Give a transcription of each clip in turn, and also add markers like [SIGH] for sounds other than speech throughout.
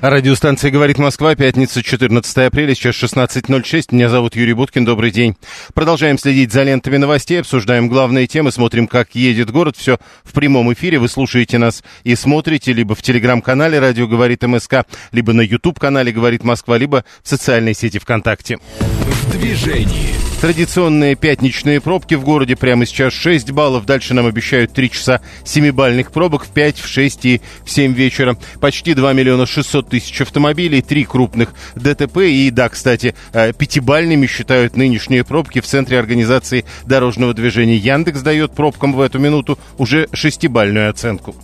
Радиостанция «Говорит Москва», пятница, 14 апреля, сейчас 16.06. Меня зовут Юрий Буткин, добрый день. Продолжаем следить за лентами новостей, обсуждаем главные темы, смотрим, как едет город. Все в прямом эфире. Вы слушаете нас и смотрите либо в телеграм-канале «Радио говорит МСК», либо на YouTube-канале «Говорит Москва», либо в социальной сети ВКонтакте. В движении. Традиционные пятничные пробки в городе прямо сейчас 6 баллов. Дальше нам обещают 3 часа 7-бальных пробок в 5, в 6 и в 7 вечера. Почти 2 миллиона 600 тысяч автомобилей, 3 крупных ДТП. И да, кстати, э, пятибальными считают нынешние пробки в центре организации дорожного движения. Яндекс дает пробкам в эту минуту уже шестибальную оценку.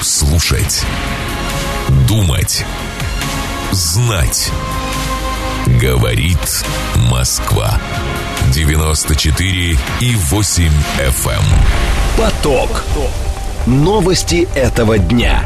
Слушать. Думать. Знать. Говорит Москва. 94 и 8 FM. Эм. Поток. Новости этого дня.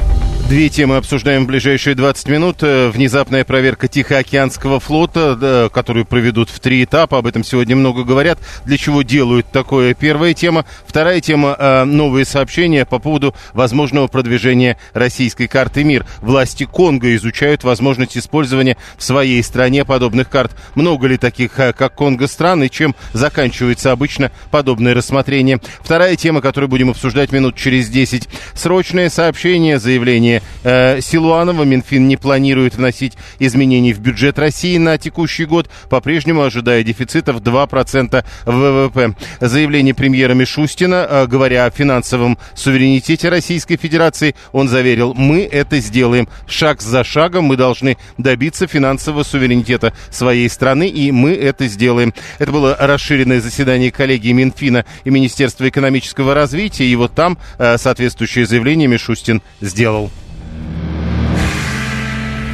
Две темы обсуждаем в ближайшие 20 минут. Э, внезапная проверка Тихоокеанского флота, которую проведут в три этапа. Об этом сегодня много говорят. Для чего делают такое? Первая тема. Вторая тема э, – новые сообщения по поводу возможного продвижения российской карты «Мир». Власти Конго изучают возможность использования в своей стране подобных карт. Много ли таких, э, как Конго, стран и чем заканчивается обычно подобное рассмотрение? Вторая тема, которую будем обсуждать минут через 10. Срочное сообщение, заявление э, Силуанова. Минфин не планирует вносить изменений в бюджет России на текущий год, по-прежнему ожидая дефицита в 2% ВВП. Заявление премьера Мишустина, э, говоря о финансовом суверенитете Российской Федерации, он заверил, мы это сделаем. Шаг за шагом мы должны добиться финансового суверенитета своей страны, и мы это сделаем. Это было расширенное заседание коллегии Минфина и Министерства экономического развития, и вот там э, соответствующее заявление Мишустин сделал.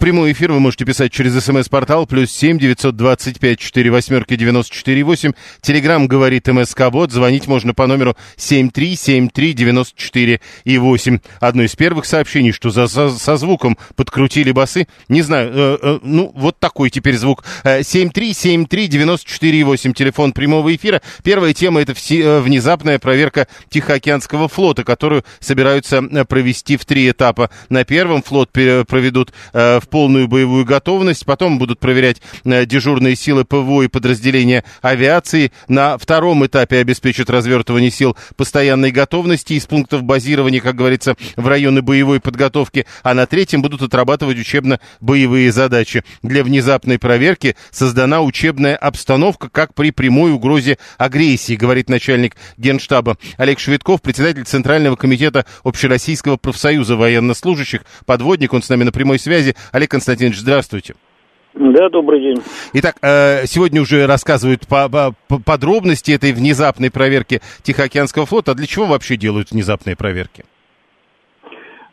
прямой эфир вы можете писать через смс-портал плюс семь девятьсот двадцать пять четыре восьмерки девяносто четыре восемь. Телеграмм говорит МСК Бот. Звонить можно по номеру семь три семь три девяносто четыре и восемь. Одно из первых сообщений, что за, за, со звуком подкрутили басы. Не знаю, э, э, ну вот такой теперь звук. Семь три семь три девяносто четыре и восемь. Телефон прямого эфира. Первая тема это все, э, внезапная проверка Тихоокеанского флота, которую собираются провести в три этапа. На первом флот проведут э, Э, в полную боевую готовность. Потом будут проверять э, дежурные силы ПВО и подразделения авиации. На втором этапе обеспечат развертывание сил постоянной готовности из пунктов базирования, как говорится, в районы боевой подготовки. А на третьем будут отрабатывать учебно-боевые задачи. Для внезапной проверки создана учебная обстановка, как при прямой угрозе агрессии, говорит начальник Генштаба. Олег Швидков, председатель Центрального комитета Общероссийского профсоюза военнослужащих. Подводник, он с нами на прямой связи. Олег Константинович, здравствуйте. Да, добрый день. Итак, э, сегодня уже рассказывают по, по подробности этой внезапной проверки Тихоокеанского флота. А для чего вообще делают внезапные проверки?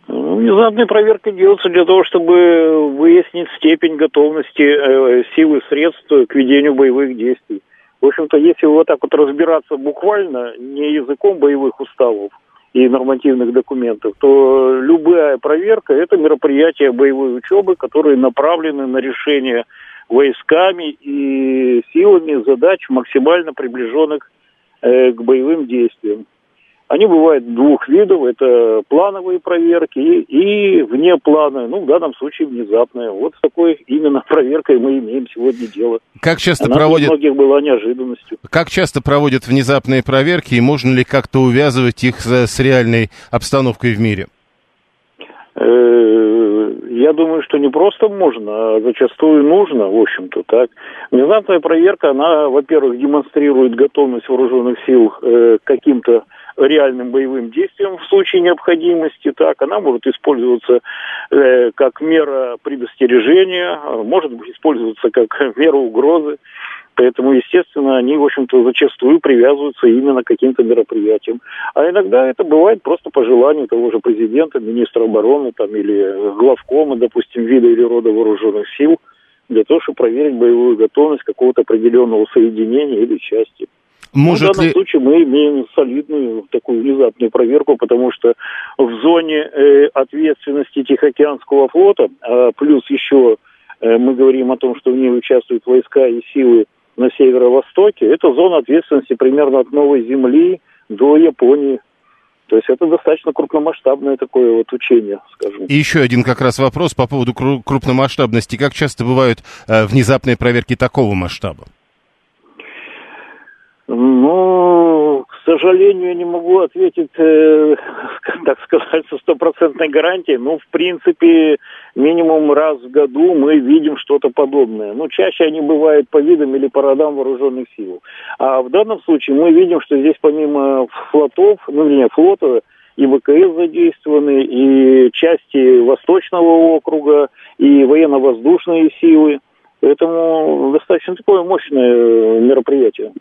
Внезапная проверка делается для того, чтобы выяснить степень готовности э, сил и средств к ведению боевых действий. В общем-то, если вот так вот разбираться буквально, не языком боевых уставов, и нормативных документов, то любая проверка – это мероприятие боевой учебы, которые направлены на решение войсками и силами задач, максимально приближенных э, к боевым действиям. Они бывают двух видов. Это плановые проверки и, вне плана, ну, в данном случае внезапные. Вот с такой именно [LAUGHS] проверкой мы имеем сегодня дело. Как часто Она проводят... для многих была неожиданностью. Как часто проводят внезапные проверки и можно ли как-то увязывать их с реальной обстановкой в мире? Э, я думаю, что не просто можно, а зачастую нужно, в общем-то, так. Внезапная проверка, она, во-первых, демонстрирует готовность вооруженных сил э, к каким-то реальным боевым действием в случае необходимости. Так, она может использоваться э, как мера предостережения, может быть использоваться как [LAUGHS] мера угрозы. Поэтому, естественно, они, в общем-то, зачастую привязываются именно к каким-то мероприятиям. А иногда это бывает просто по желанию того же президента, министра обороны там, или главкома, допустим, вида или рода вооруженных сил, для того, чтобы проверить боевую готовность какого-то определенного соединения или части. Может ну, в данном ли... случае мы имеем солидную такую внезапную проверку, потому что в зоне э, ответственности Тихоокеанского флота, а плюс еще э, мы говорим о том, что в ней участвуют войска и силы на северо-востоке, это зона ответственности примерно от Новой Земли до Японии. То есть это достаточно крупномасштабное такое вот учение, скажем. И еще один как раз вопрос по поводу крупномасштабности. Как часто бывают э, внезапные проверки такого масштаба? Ну, к сожалению, я не могу ответить, э, [LAUGHS] так сказать, со стопроцентной гарантией. Ну, в принципе, минимум раз в году мы видим что-то подобное. Ну, чаще они бывают по видам или по родам вооруженных сил. А в данном случае мы видим, что здесь помимо флотов, ну, вернее, флота, и ВКС задействованы, и части Восточного округа, и военно-воздушные силы. Поэтому достаточно такое мощное мероприятие.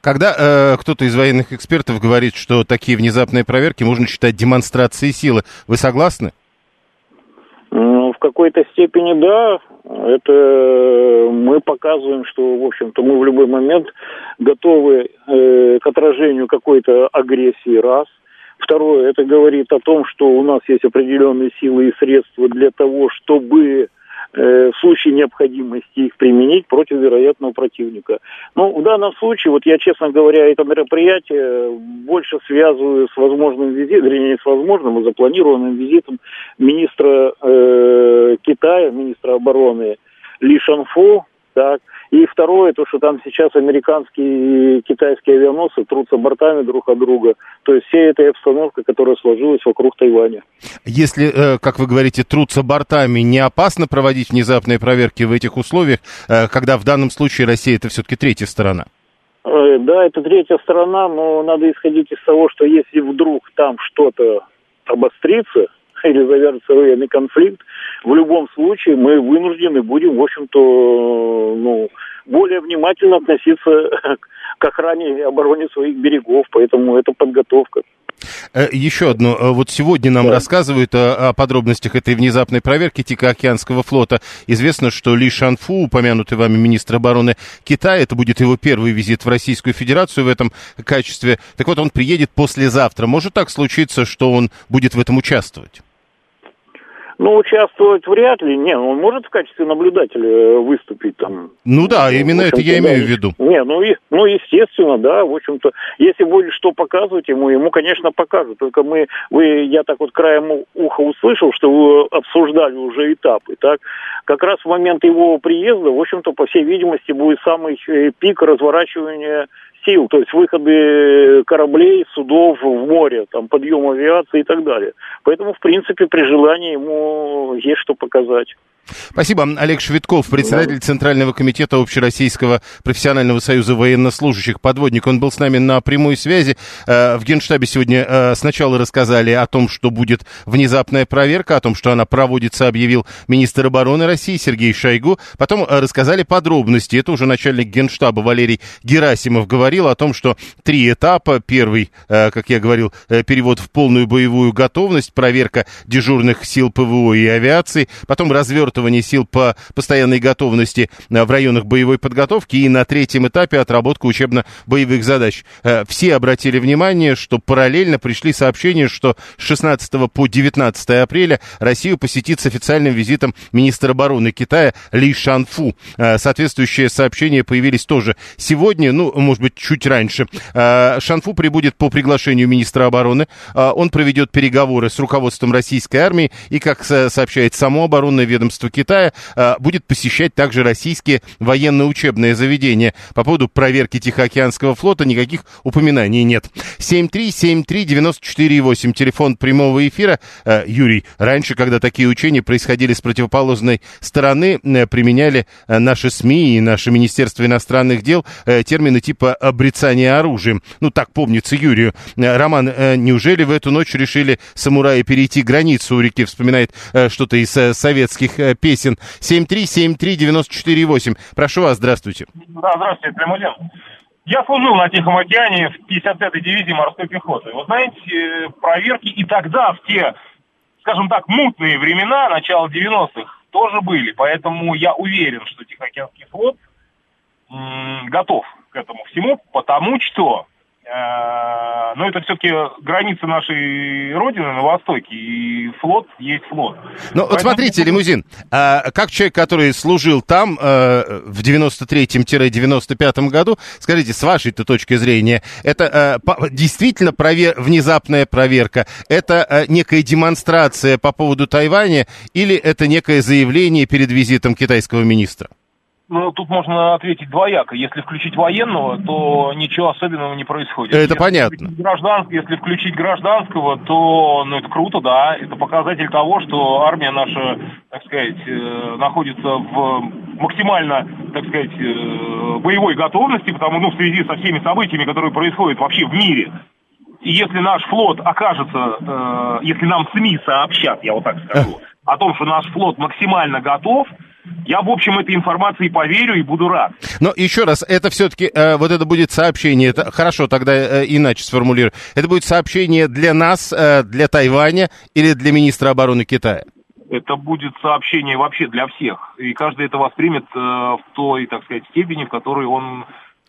Когда э, кто-то из военных экспертов говорит, что такие внезапные проверки можно считать демонстрацией силы, вы согласны? Ну, в какой-то степени да. Это мы показываем, что, в общем-то, мы в любой момент готовы э, к отражению какой-то агрессии, раз. Второе, это говорит о том, что у нас есть определенные силы и средства для того, чтобы Э, в случае необходимости их применить против вероятного противника. Но в данном случае, вот я, честно говоря, это мероприятие больше связываю с возможным визитом, вернее, не с возможным, а запланированным визитом министра э, Китая, министра обороны Ли Шанфу, так, и второе, то, что там сейчас американские и китайские авианосцы трутся бортами друг от друга. То есть вся эта обстановка, которая сложилась вокруг Тайваня. Если, э, как вы говорите, трутся бортами, не опасно проводить внезапные проверки в этих условиях, э, когда в данном случае Россия это все-таки третья сторона? Э, да, это третья сторона, но надо исходить из того, что если вдруг там что-то обострится, или завяжется военный конфликт, в любом случае мы вынуждены будем, в общем-то, ну, более внимательно относиться [LAUGHS] к охране и обороне своих берегов, поэтому это подготовка. Э, еще одно. Э, вот сегодня нам да. рассказывают о, о подробностях этой внезапной проверки Тихоокеанского флота. Известно, что Ли Шанфу, упомянутый вами министр обороны Китая, это будет его первый визит в Российскую Федерацию в этом качестве. Так вот, он приедет послезавтра. Может так случиться, что он будет в этом участвовать? Ну, участвовать вряд ли. Не, он может в качестве наблюдателя э, выступить там. Ну да, именно это я имею в виду. Не, ну, и, ну, естественно, да, в общем-то, если будет что показывать ему, ему, конечно, покажут. Только мы, вы, я так вот краем уха услышал, что вы обсуждали уже этапы, так? Как раз в момент его приезда, в общем-то, по всей видимости, будет самый э, пик разворачивания сил, то есть выходы кораблей, судов в море, там подъем авиации и так далее. Поэтому, в принципе, при желании ему есть что показать. Спасибо. Олег Швидков, председатель Центрального комитета Общероссийского профессионального союза военнослужащих, подводник. Он был с нами на прямой связи. Э, в Генштабе сегодня э, сначала рассказали о том, что будет внезапная проверка, о том, что она проводится, объявил министр обороны России Сергей Шойгу. Потом э, рассказали подробности. Это уже начальник Генштаба Валерий Герасимов говорил о том, что три этапа. Первый, как я говорил, перевод в полную боевую готовность, проверка дежурных сил ПВО и авиации, потом разверт развертывание сил по постоянной готовности э, в районах боевой подготовки и на третьем этапе отработка учебно-боевых задач. Э, все обратили внимание, что параллельно пришли сообщения, что с 16 по 19 апреля Россию посетит с официальным визитом министр обороны Китая Ли Шанфу. Э, соответствующие сообщения появились тоже сегодня, ну, может быть, чуть раньше. Шанфу прибудет по приглашению министра обороны. Он проведет переговоры с руководством российской армии и, как сообщает само оборонное ведомство, правительство Китая а, будет посещать также российские военно-учебные заведения. По поводу проверки Тихоокеанского флота никаких упоминаний нет. 7373948, телефон прямого эфира. А, Юрий, раньше, когда такие учения происходили с противоположной стороны, э, применяли э, наши СМИ и наше Министерство иностранных дел э, термины типа обрицания оружием. Ну, так помнится Юрию. Роман, неужели в эту ночь решили самураи перейти границу у реки? Вспоминает что-то из советских песен. 7373948. Прошу вас, здравствуйте. Да, здравствуйте, Примулин. Я служил на Тихом океане в 55-й дивизии морской пехоты. Вы знаете, проверки и тогда, в те, скажем так, мутные времена, начала 90-х, тоже были. Поэтому я уверен, что Тихоокеанский флот м- готов к этому всему, потому что Э, но это все-таки граница нашей родины на востоке, и флот есть флот. Ну, вот смотрите, лимузин, а, как человек, который служил там э, в 93-95 году, скажите, с вашей-то точки зрения, это э, действительно провер... внезапная проверка, это некая демонстрация по поводу Тайваня, или это некое заявление перед визитом китайского министра? Ну, тут можно ответить двояко. Если включить военного, то ничего особенного не происходит. Это если понятно. Граждан... Если включить гражданского, то ну, это круто, да. Это показатель того, что армия наша, так сказать, э, находится в максимально, так сказать, э, боевой готовности, потому ну, в связи со всеми событиями, которые происходят вообще в мире. И если наш флот окажется, э, если нам СМИ сообщат, я вот так скажу, о том, что наш флот максимально готов, я, в общем, этой информации поверю и буду рад. Но еще раз, это все-таки, э, вот это будет сообщение, это, хорошо, тогда э, иначе сформулирую. Это будет сообщение для нас, э, для Тайваня или для министра обороны Китая? Это будет сообщение вообще для всех. И каждый это воспримет э, в той, так сказать, степени, в которой он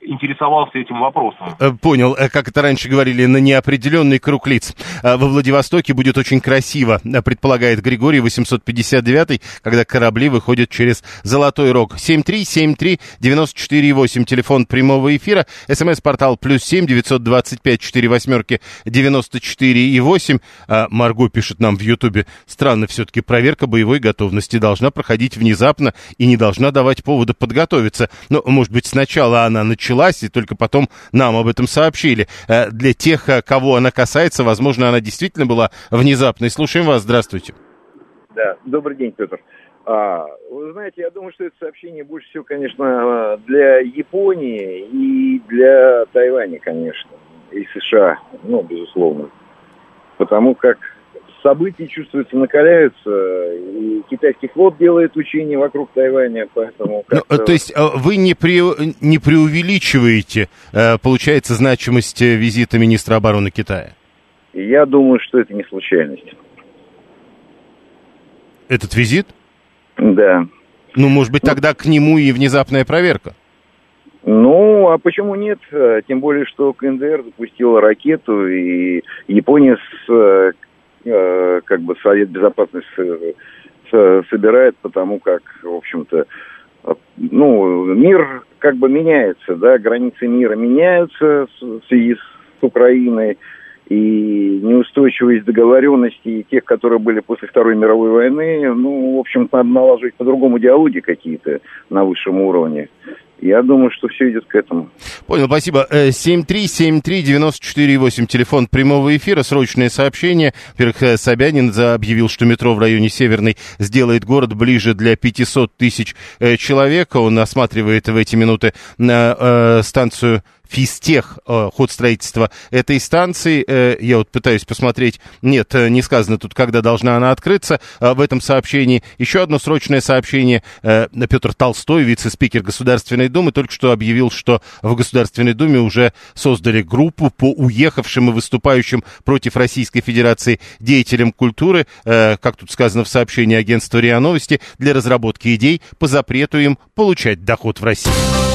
интересовался этим вопросом. Э, понял, э, как это раньше говорили, на неопределенный круг лиц. Э, во Владивостоке будет очень красиво, предполагает Григорий 859, когда корабли выходят через Золотой Рог. 7373948, телефон прямого эфира, смс-портал плюс 7 925 4 восьмерки 94 и 8. Марго пишет нам в Ютубе, странно все-таки проверка боевой готовности должна проходить внезапно и не должна давать повода подготовиться. Но, может быть, сначала она начала началась, и только потом нам об этом сообщили. Э, для тех, э, кого она касается, возможно, она действительно была внезапной. Слушаем вас, здравствуйте. Да, добрый день, Петр. А, вы знаете, я думаю, что это сообщение больше всего, конечно, для Японии и для Тайваня, конечно, и США, ну, безусловно. Потому как события, чувствуется, накаляются, и китайский флот делает учения вокруг Тайваня, поэтому... Ну, то есть э, вы не, при, не преувеличиваете, э, получается, значимость э, визита министра обороны Китая? Я думаю, что это не случайность. Этот визит? Да. Ну, может быть, тогда к нему и внезапная проверка? Ну, а почему нет? Тем более, что КНДР запустила ракету, и Япония с Э, как бы Совет Безопасности собирает, потому как, в общем-то, э, ну, мир как бы меняется, да, границы мира меняются в связи с Украиной, и неустойчивость договоренностей тех, которые были после Второй мировой войны, ну, в общем-то, надо налаживать по-другому диалоги какие-то на высшем уровне. Я думаю, что все идет к этому. Понял, спасибо. 7373948, э, телефон прямого эфира, срочное сообщение. Во-первых, э, Собянин объявил, что метро в районе Северный сделает город ближе для 500 тысяч э, человек. Он осматривает в эти минуты станцию физтех э, ход строительства этой станции. Э, я вот пытаюсь посмотреть, нет, э, не сказано тут, когда должна она открыться э, в этом сообщении. Еще одно срочное сообщение. Э, Петр Толстой, вице-спикер Государственной Думы, только что объявил, что в Государственной Думе уже создали группу по уехавшим и выступающим против Российской Федерации деятелям культуры, э, как тут сказано в сообщении агентства РИА Новости, для разработки идей по запрету им получать доход в России.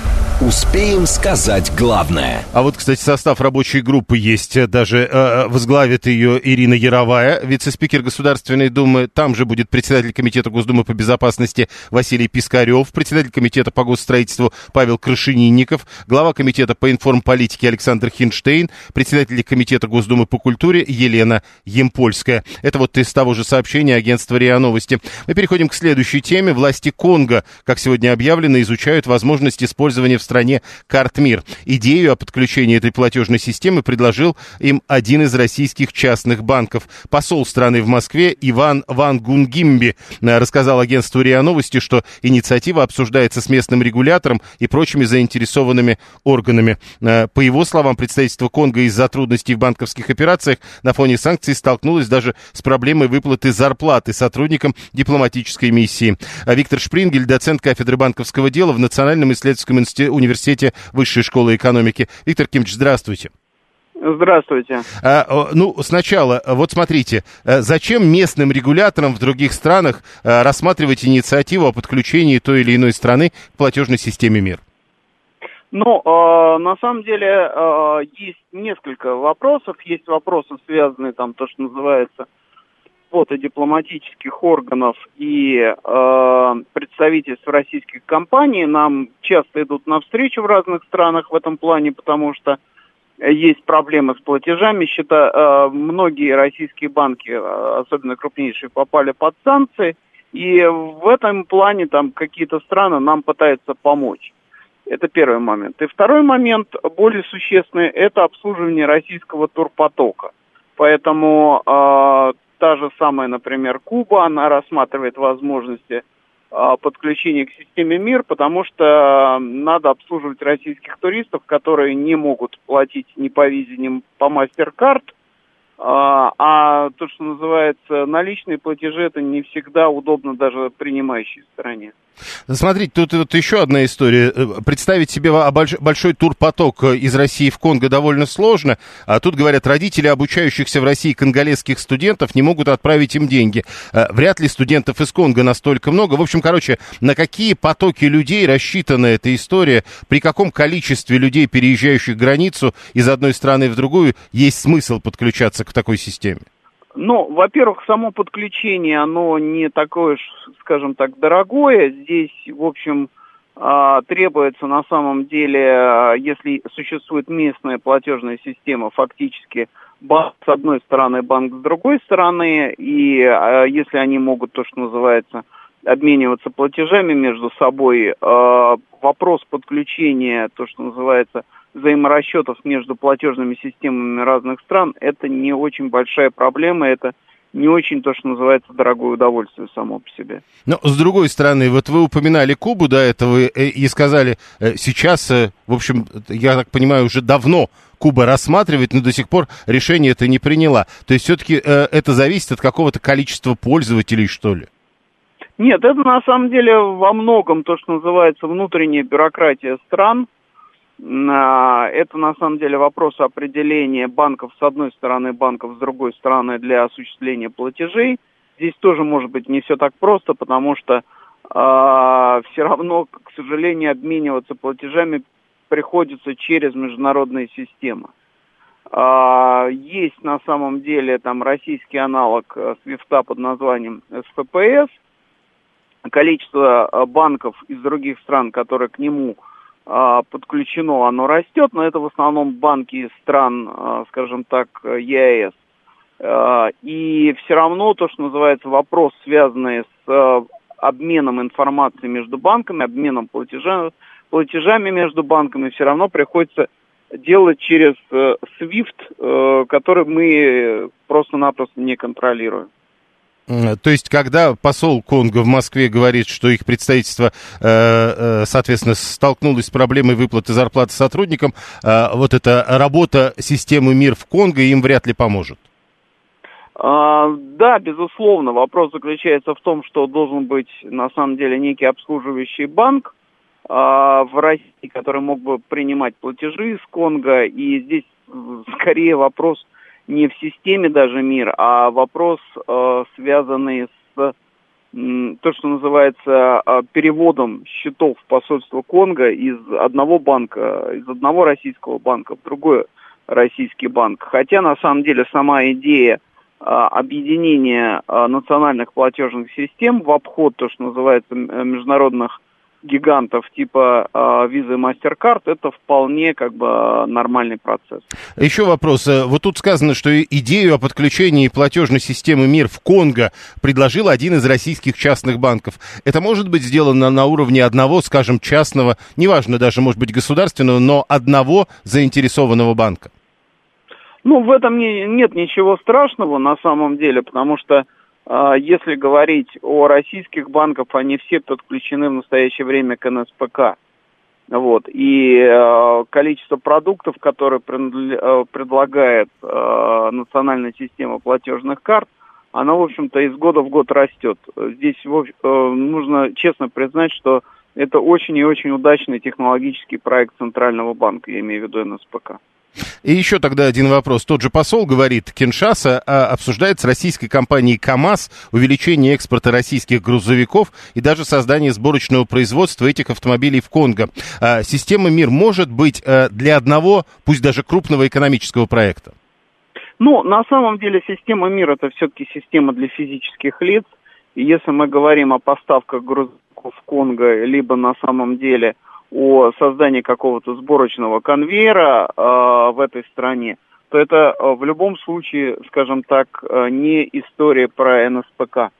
Успеем сказать главное. А вот, кстати, состав рабочей группы есть. Даже э, возглавит ее Ирина Яровая, вице-спикер Государственной Думы. Там же будет председатель Комитета Госдумы по безопасности Василий Пискарев, председатель Комитета по госстроительству Павел Крышенинников, глава Комитета по информполитике Александр Хинштейн, председатель Комитета Госдумы по культуре Елена Емпольская. Это вот из того же сообщения агентства РИА Новости. Мы переходим к следующей теме. Власти Конго, как сегодня объявлено, изучают возможность использования в стране Картмир. Идею о подключении этой платежной системы предложил им один из российских частных банков. Посол страны в Москве Иван Ван Гунгимби рассказал агентству РИА Новости, что инициатива обсуждается с местным регулятором и прочими заинтересованными органами. Э, по его словам, представительство Конго из-за трудностей в банковских операциях на фоне санкций столкнулось даже с проблемой выплаты зарплаты сотрудникам дипломатической миссии. А Виктор Шпрингель, доцент кафедры банковского дела в Национальном исследовательском институте университете Высшей школы экономики. Виктор Кимович, здравствуйте. Здравствуйте. А, ну, сначала, вот смотрите, э, зачем местным регуляторам в других странах э, рассматривать инициативу о подключении той или иной страны к платежной системе МИР? Ну, э, на самом деле э, есть несколько вопросов. Есть вопросы, связанные там, то, что называется, работы дипломатических органов и э, представительств российских компаний. Нам часто идут навстречу в разных странах в этом плане, потому что есть проблемы с платежами. Счета, э, многие российские банки, э, особенно крупнейшие, попали под санкции. И в этом плане там какие-то страны нам пытаются помочь. Это первый момент. И второй момент, более существенный, это обслуживание российского турпотока. Поэтому э, та же самая, например, Куба, она рассматривает возможности э, подключения к системе МИР, потому что надо обслуживать российских туристов, которые не могут платить ни по визе, ни по MasterCard – а, а то, что называется наличные платежи, это не всегда удобно даже принимающей стороне. Смотрите, тут вот еще одна история. Э, представить себе большой турпоток э, из России в Конго довольно сложно. А тут, говорят, родители обучающихся в России конголезских студентов не могут отправить им деньги. Э, вряд ли студентов из Конго настолько много. В общем, короче, на какие потоки людей рассчитана эта история, при каком количестве людей, переезжающих границу из одной страны в другую, есть смысл подключаться к такой системе? Ну, во-первых, само подключение, оно не такое скажем так, дорогое. Здесь, в общем, а, требуется на самом деле, а, если существует местная платежная система, фактически банк с одной стороны, банк с другой стороны, и а, если они могут, то, что называется, обмениваться платежами между собой, вопрос подключения, то, что называется, взаиморасчетов между платежными системами разных стран, это не очень большая проблема, это не очень то, что называется, дорогое удовольствие само по себе. Но, с другой стороны, вот вы упоминали Кубу до этого и сказали, э, сейчас, э, в общем, я так понимаю, уже давно Куба рассматривает, но до сих пор решение это не приняла. То есть все-таки э, это зависит от какого-то количества пользователей, что ли? Нет, это на самом деле во многом то, что называется внутренняя бюрократия стран – это на самом деле вопрос определения банков с одной стороны, банков с другой стороны для осуществления платежей. Здесь тоже может быть не все так просто, потому что э, все равно, к сожалению, обмениваться платежами приходится через международные системы. Э, есть на самом деле там российский аналог свифта под названием СФПС. Количество банков из других стран, которые к нему а, подключено, оно растет, но это в основном банки стран, а, скажем так, ЕАЭС. А, и все равно то, что называется вопрос, связанный с обменом информации между банками, обменом платежа, платежами между банками, все равно приходится делать через SWIFT, э, который мы просто-напросто не контролируем. То есть, когда посол Конго в Москве говорит, что их представительство, э, э, соответственно, столкнулось с проблемой выплаты зарплаты сотрудникам, э, вот эта работа системы МИР в Конго им вряд ли поможет. А, да, безусловно. Вопрос заключается в том, что должен быть на самом деле некий обслуживающий банк а, в России, который мог бы принимать платежи из Конго. И здесь скорее вопрос не в системе даже мир, а вопрос, э, связанный с то, что называется э, переводом счетов посольства Конго из одного банка, из одного российского банка в другой российский банк. Хотя на самом деле сама идея э, объединения национальных платежных систем в обход, то, что называется, международных гигантов типа э, Visa и MasterCard, это вполне как бы нормальный процесс. Еще вопрос. Э, вот тут сказано, что идею о подключении платежной системы МИР в Конго предложил один из российских частных банков. Это может быть сделано на уровне одного, скажем, частного, неважно даже, может быть, государственного, но одного заинтересованного банка? Ну, в этом не, нет ничего страшного на самом деле, потому что а, если говорить о российских банках, они все подключены в настоящее время к НСПК. Вот. И э, количество продуктов, которые э, предлагает э, национальная система платежных карт, она, в общем-то, из года в год растет. Здесь э, нужно честно признать, что это очень и очень удачный технологический проект Центрального банка, я имею в виду НСПК. И еще тогда один вопрос. Тот же посол говорит, Киншаса а, обсуждает с российской компанией КАМАЗ увеличение экспорта российских грузовиков и даже создание сборочного производства этих автомобилей в Конго. А, система МИР может быть а, для одного, пусть даже крупного экономического проекта? Ну, на самом деле система МИР это все-таки система для физических лиц. И если мы говорим о поставках грузовиков в Конго, либо на самом деле о создании какого-то сборочного конвейера э, в этой стране, то это э, в любом случае, скажем так, э, не история про НСПК.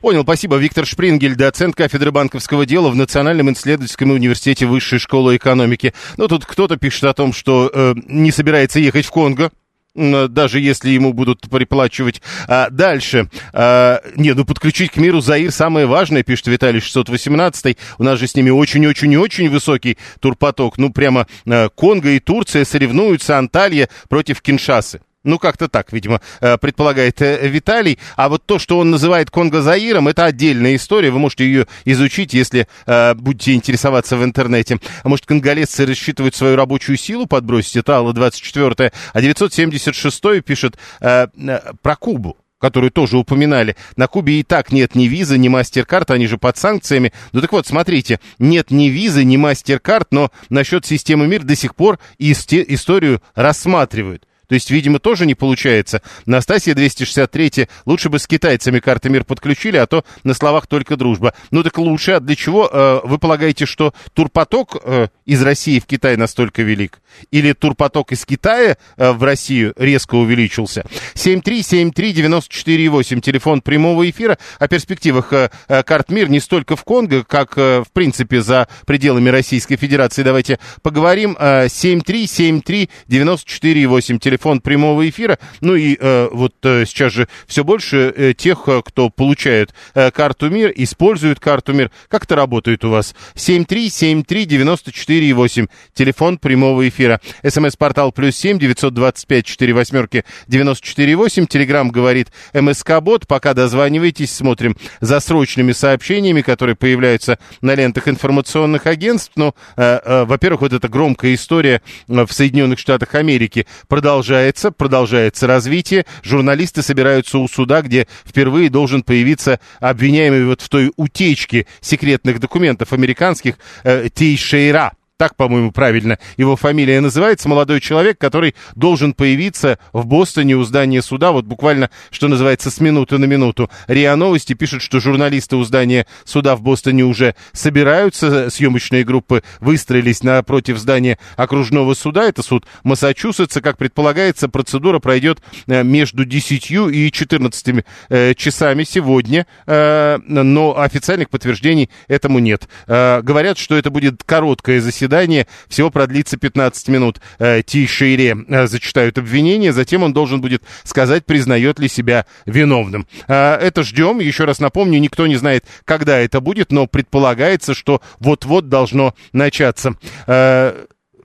Понял, спасибо. Виктор Шпрингель, доцент кафедры банковского дела в Национальном исследовательском университете Высшей школы экономики. Ну, тут кто-то пишет о том, что э, не собирается ехать в Конго, даже если ему будут приплачивать. А, дальше. А, не, ну подключить к миру Заир самое важное, пишет Виталий 618. У нас же с ними очень-очень-очень высокий турпоток. Ну, прямо а, Конго и Турция соревнуются, Анталья против Киншасы. Ну, как-то так, видимо, э, предполагает э, Виталий. А вот то, что он называет Конго-Заиром, это отдельная история. Вы можете ее изучить, если э, будете интересоваться в интернете. А может, конголезцы рассчитывают свою рабочую силу подбросить? Это Алла 24 А 976 пишет э, э, про Кубу которую тоже упоминали. На Кубе и так нет ни визы, ни мастер-карт, они же под санкциями. Ну так вот, смотрите, нет ни визы, ни мастер-карт, но насчет системы МИР до сих пор историю рассматривают. То есть, видимо, тоже не получается. Настасья 263 лучше бы с китайцами карты мир подключили, а то на словах только дружба. Ну так лучше. А для чего э, вы полагаете, что турпоток э, из России в Китай настолько велик? Или турпоток из Китая э, в Россию резко увеличился? 7373948, телефон прямого эфира. О перспективах э, карт мир не столько в Конго, как, в принципе, за пределами Российской Федерации. Давайте поговорим. Э, 7373948, телефон телефон прямого эфира. Ну и э, вот э, сейчас же все больше э, тех, э, кто получает э, карту МИР, использует карту МИР. Как это работает у вас? 7373948, телефон прямого эфира. СМС-портал плюс 7 925 4 восьмерки 94 8. Телеграмм говорит МСК-бот. Пока дозванивайтесь, смотрим за срочными сообщениями, которые появляются на лентах информационных агентств. Ну, э, э, во-первых, вот эта громкая история э, в Соединенных Штатах Америки продолжается продолжается, продолжается развитие. Журналисты собираются у суда, где впервые должен появиться обвиняемый вот в той утечке секретных документов американских э, Тейшейра так, по-моему, правильно его фамилия называется, молодой человек, который должен появиться в Бостоне у здания суда, вот буквально, что называется, с минуты на минуту. РИА Новости пишут, что журналисты у здания суда в Бостоне уже собираются, съемочные группы выстроились напротив здания окружного суда, это суд Массачусетса, как предполагается, процедура пройдет э, между 10 и 14 э, часами сегодня, э, но официальных подтверждений этому нет. Говорят, что это будет короткое заседание, заседание всего продлится 15 минут. Э, Тишире э, зачитают обвинения, затем он должен будет сказать, признает ли себя виновным. Э, это ждем. Еще раз напомню, никто не знает, когда это будет, но предполагается, что вот-вот должно начаться.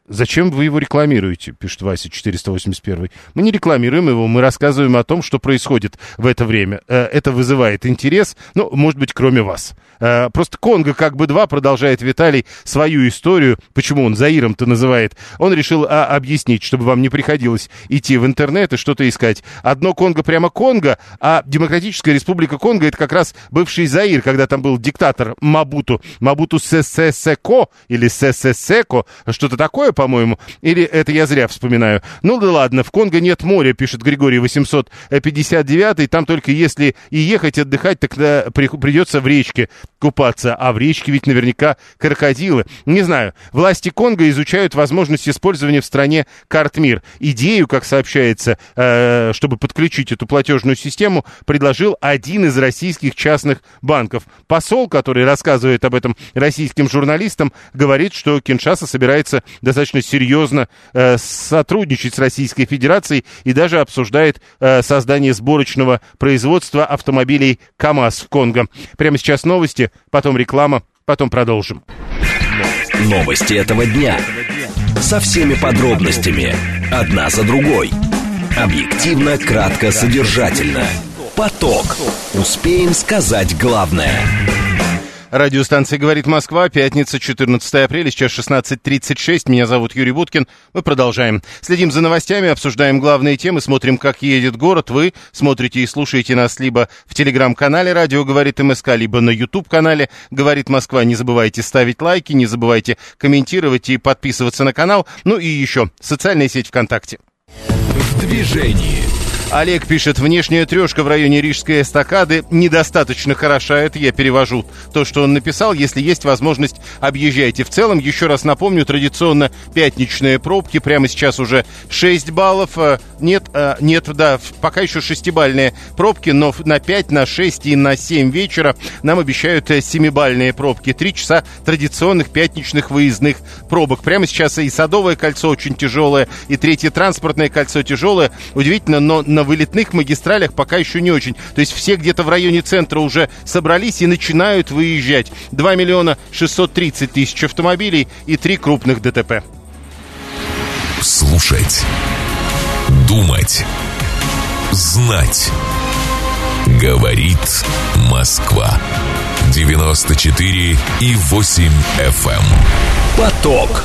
Зачем вы его рекламируете, пишет Вася 481. Мы не рекламируем его, мы рассказываем о том, что происходит в это время. Э, это вызывает интерес, ну, может быть, кроме вас. Э, просто Конго как бы два, продолжает Виталий свою историю, почему он Заиром-то называет. Он решил а, объяснить, чтобы вам не приходилось идти в интернет и что-то искать. Одно Конго прямо Конго, а Демократическая Республика Конго это как раз бывший Заир, когда там был диктатор Мабуту. Мабуту Сесесеко или Сесесеко, что-то такое, по-моему. Или это я зря вспоминаю. Ну да ладно, в Конго нет моря, пишет Григорий 859. Там только если и ехать отдыхать, так придется в речке купаться. А в речке ведь наверняка крокодилы. Не знаю. Власти Конго изучают возможность использования в стране карт МИР. Идею, как сообщается, э, чтобы подключить эту платежную систему, предложил один из российских частных банков. Посол, который рассказывает об этом российским журналистам, говорит, что Киншаса собирается достаточно достаточно серьезно э, сотрудничать с Российской Федерацией и даже обсуждает э, создание сборочного производства автомобилей КАМАЗ в Конго. Прямо сейчас новости, потом реклама, потом продолжим. Новости этого дня. Со всеми подробностями. Одна за другой. Объективно, кратко, содержательно. Поток. Успеем сказать главное. Радиостанция «Говорит Москва», пятница, 14 апреля, сейчас 16.36. Меня зовут Юрий Буткин. Мы продолжаем. Следим за новостями, обсуждаем главные темы, смотрим, как едет город. Вы смотрите и слушаете нас либо в телеграм-канале «Радио говорит МСК», либо на YouTube-канале «Говорит Москва». Не забывайте ставить лайки, не забывайте комментировать и подписываться на канал. Ну и еще, социальная сеть ВКонтакте. В движении. Олег пишет, внешняя трешка в районе Рижской эстакады недостаточно хороша. Это я перевожу то, что он написал. Если есть возможность, объезжайте. В целом, еще раз напомню, традиционно пятничные пробки. Прямо сейчас уже 6 баллов. Э, нет, э, нет, да, пока еще шестибальные пробки, но на 5, на 6 и на 7 вечера нам обещают 7-бальные э, пробки. Три часа традиционных пятничных выездных пробок. Прямо сейчас и Садовое кольцо очень тяжелое, и Третье транспортное кольцо тяжелое. Удивительно, но на вылетных магистралях пока еще не очень. То есть все где-то в районе центра уже собрались и начинают выезжать. 2 миллиона 630 тысяч автомобилей и три крупных ДТП. Слушать. Думать. Знать. Говорит Москва. 94 и 8 FM. Эм. Поток.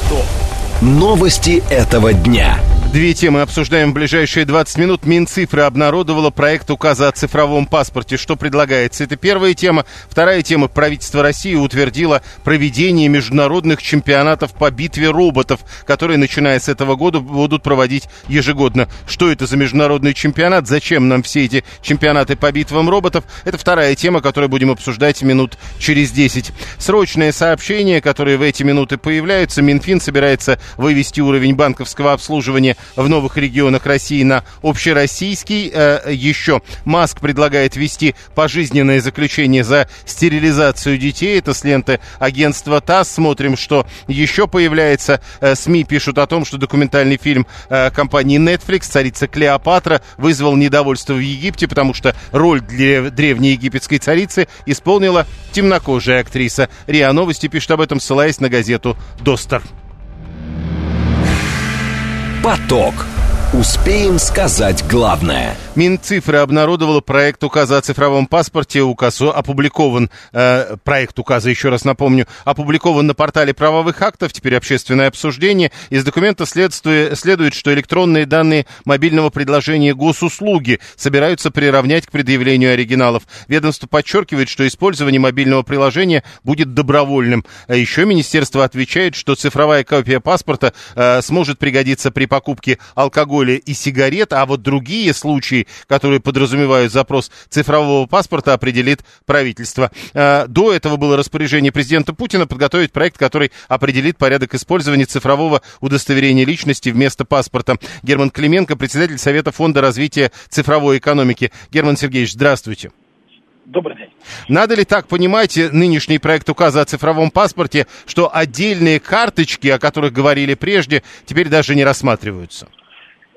Новости этого дня. Две темы обсуждаем в ближайшие 20 минут. Минцифра обнародовала проект указа о цифровом паспорте. Что предлагается? Это первая тема. Вторая тема. Правительство России утвердило проведение международных чемпионатов по битве роботов, которые, начиная с этого года, будут проводить ежегодно. Что это за международный чемпионат? Зачем нам все эти чемпионаты по битвам роботов? Это вторая тема, которую будем обсуждать минут через 10. Срочное сообщение, которое в эти минуты появляются. Минфин собирается вывести уровень банковского обслуживания в новых регионах России на общероссийский. Э, еще Маск предлагает ввести пожизненное заключение за стерилизацию детей. Это с ленты агентства ТАСС. Смотрим, что еще появляется. Э, СМИ пишут о том, что документальный фильм э, компании Netflix «Царица Клеопатра» вызвал недовольство в Египте, потому что роль для древней египетской царицы исполнила темнокожая актриса. РИА Новости пишет об этом, ссылаясь на газету «Достер». Поток. Успеем сказать главное. Минцифры обнародовала проект указа о цифровом паспорте. Указ опубликован, э, проект указа, еще раз напомню, опубликован на портале правовых актов, теперь общественное обсуждение. Из документа следствие, следует, что электронные данные мобильного предложения госуслуги собираются приравнять к предъявлению оригиналов. Ведомство подчеркивает, что использование мобильного приложения будет добровольным. А еще министерство отвечает, что цифровая копия паспорта э, сможет пригодиться при покупке алкоголя алкоголя и сигарет, а вот другие случаи, которые подразумевают запрос цифрового паспорта, определит правительство. А, до этого было распоряжение президента Путина подготовить проект, который определит порядок использования цифрового удостоверения личности вместо паспорта. Герман Клименко, председатель Совета фонда развития цифровой экономики. Герман Сергеевич, здравствуйте. Добрый день. Надо ли так понимать нынешний проект указа о цифровом паспорте, что отдельные карточки, о которых говорили прежде, теперь даже не рассматриваются?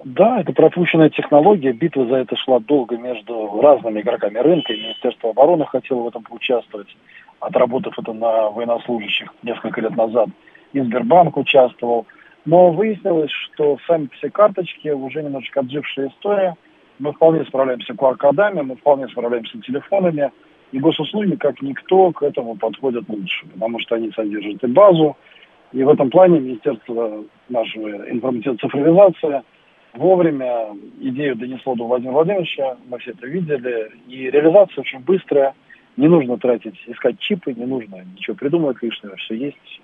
Да, это пропущенная технология. Битва за это шла долго между разными игроками рынка. И Министерство обороны хотело в этом поучаствовать, отработав это на военнослужащих несколько лет назад. И Сбербанк участвовал. Но выяснилось, что сами все карточки уже немножечко отжившая история. Мы вполне справляемся QR-кодами, мы вполне справляемся телефонами. И госуслуги, как никто, к этому подходят лучше, потому что они содержат и базу. И в этом плане Министерство нашего информационной цифровизации – вовремя идею донесло до Владимира Владимировича, мы все это видели, и реализация очень быстрая, не нужно тратить, искать чипы, не нужно ничего придумывать лишнего, все есть.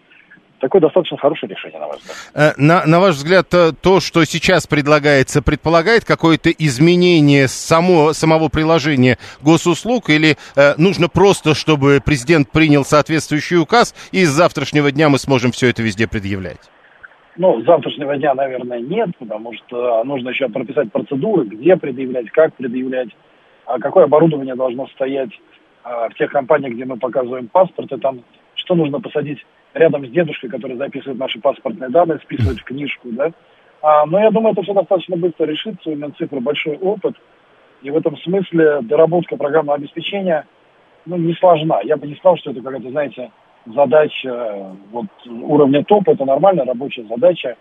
Такое достаточно хорошее решение, на ваш взгляд. Э, на, на ваш взгляд, то, что сейчас предлагается, предполагает какое-то изменение само, самого приложения госуслуг или э, нужно просто, чтобы президент принял соответствующий указ, и с завтрашнего дня мы сможем все это везде предъявлять? Ну, с завтрашнего дня, наверное, нет, потому что нужно еще прописать процедуры, где предъявлять, как предъявлять, а какое оборудование должно стоять а, в тех компаниях, где мы показываем паспорт, и там что нужно посадить рядом с дедушкой, который записывает наши паспортные данные, списывает в книжку, да. А, но я думаю, это все достаточно быстро решится, у Минцифры большой опыт, и в этом смысле доработка программного обеспечения ну, не сложна. Я бы не сказал, что это какая-то, знаете, задача вот, уровня топ, это нормальная рабочая задача.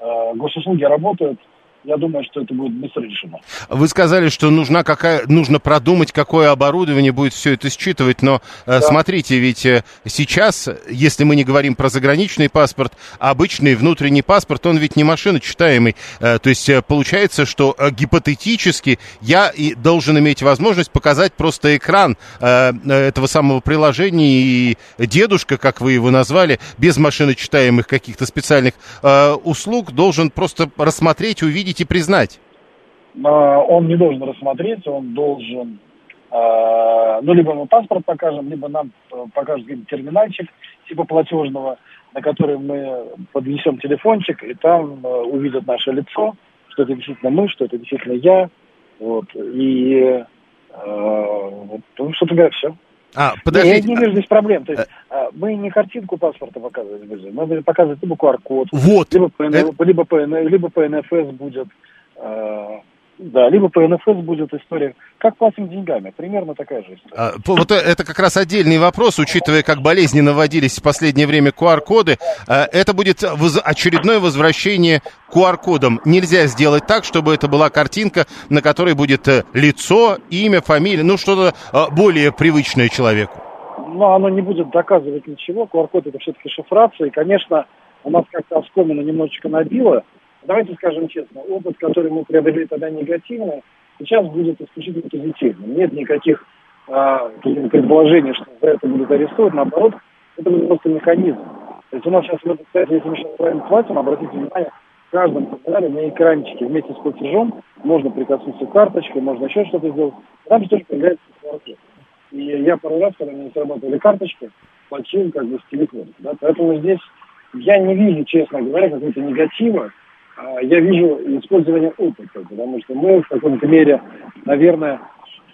Э, госуслуги работают, я думаю, что это будет быстро решено. Вы сказали, что нужна какая, нужно продумать, какое оборудование будет все это считывать, но да. смотрите, ведь э, сейчас, если мы не говорим про заграничный паспорт, обычный внутренний паспорт, он ведь не машиночитаемый. Э, то есть получается, что гипотетически я и должен иметь возможность показать просто экран этого самого приложения, и дедушка, как вы его назвали, без машиночитаемых каких-то специальных услуг, должен просто рассмотреть, увидеть, увидеть и признать? А, он не должен рассмотреть, он должен, а, ну, либо мы паспорт покажем, либо нам э, покажут терминальчик типа платежного, на который мы поднесем телефончик, и там э, увидят наше лицо, что это действительно мы, что это действительно я, вот, и э, ну, собственно говоря, все. А, подождите. Я не вижу здесь проблем. То есть, а, мы не картинку паспорта показывать будем, мы будем показывать либо QR-код, вот. либо, ПН, Это... либо, ПН, либо ПНФС будет. Э, да, либо по НФС будет история. Как платим деньгами? Примерно такая же история. А, вот это как раз отдельный вопрос, учитывая, как болезненно вводились в последнее время QR-коды. А, это будет очередное возвращение QR-кодом. Нельзя сделать так, чтобы это была картинка, на которой будет э, лицо, имя, фамилия, ну что-то а, более привычное человеку. Но оно не будет доказывать ничего. QR-код это все-таки шифрация. И, конечно, у нас как-то оскомину немножечко набило давайте скажем честно, опыт, который мы приобрели тогда негативный, сейчас будет исключительно позитивным. Нет никаких а, предположений, что за это будут арестовать. Наоборот, это будет просто механизм. То есть у нас сейчас, кстати, если мы сейчас правильно платим, обратите внимание, в каждом канале на экранчике вместе с платежом можно прикоснуться к карточке, можно еще что-то сделать. Там тоже появляется QR-код. И я пару раз, когда мне срабатывали карточки, платил как бы с телефона. Да? Поэтому здесь я не вижу, честно говоря, какого-то негатива я вижу использование опыта, потому что мы в каком-то мере, наверное,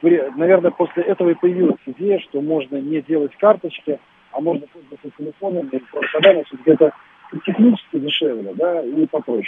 наверное, после этого и появилась идея, что можно не делать карточки, а можно пользоваться телефоном, и тогда, все-таки это технически дешевле, да, и попроще.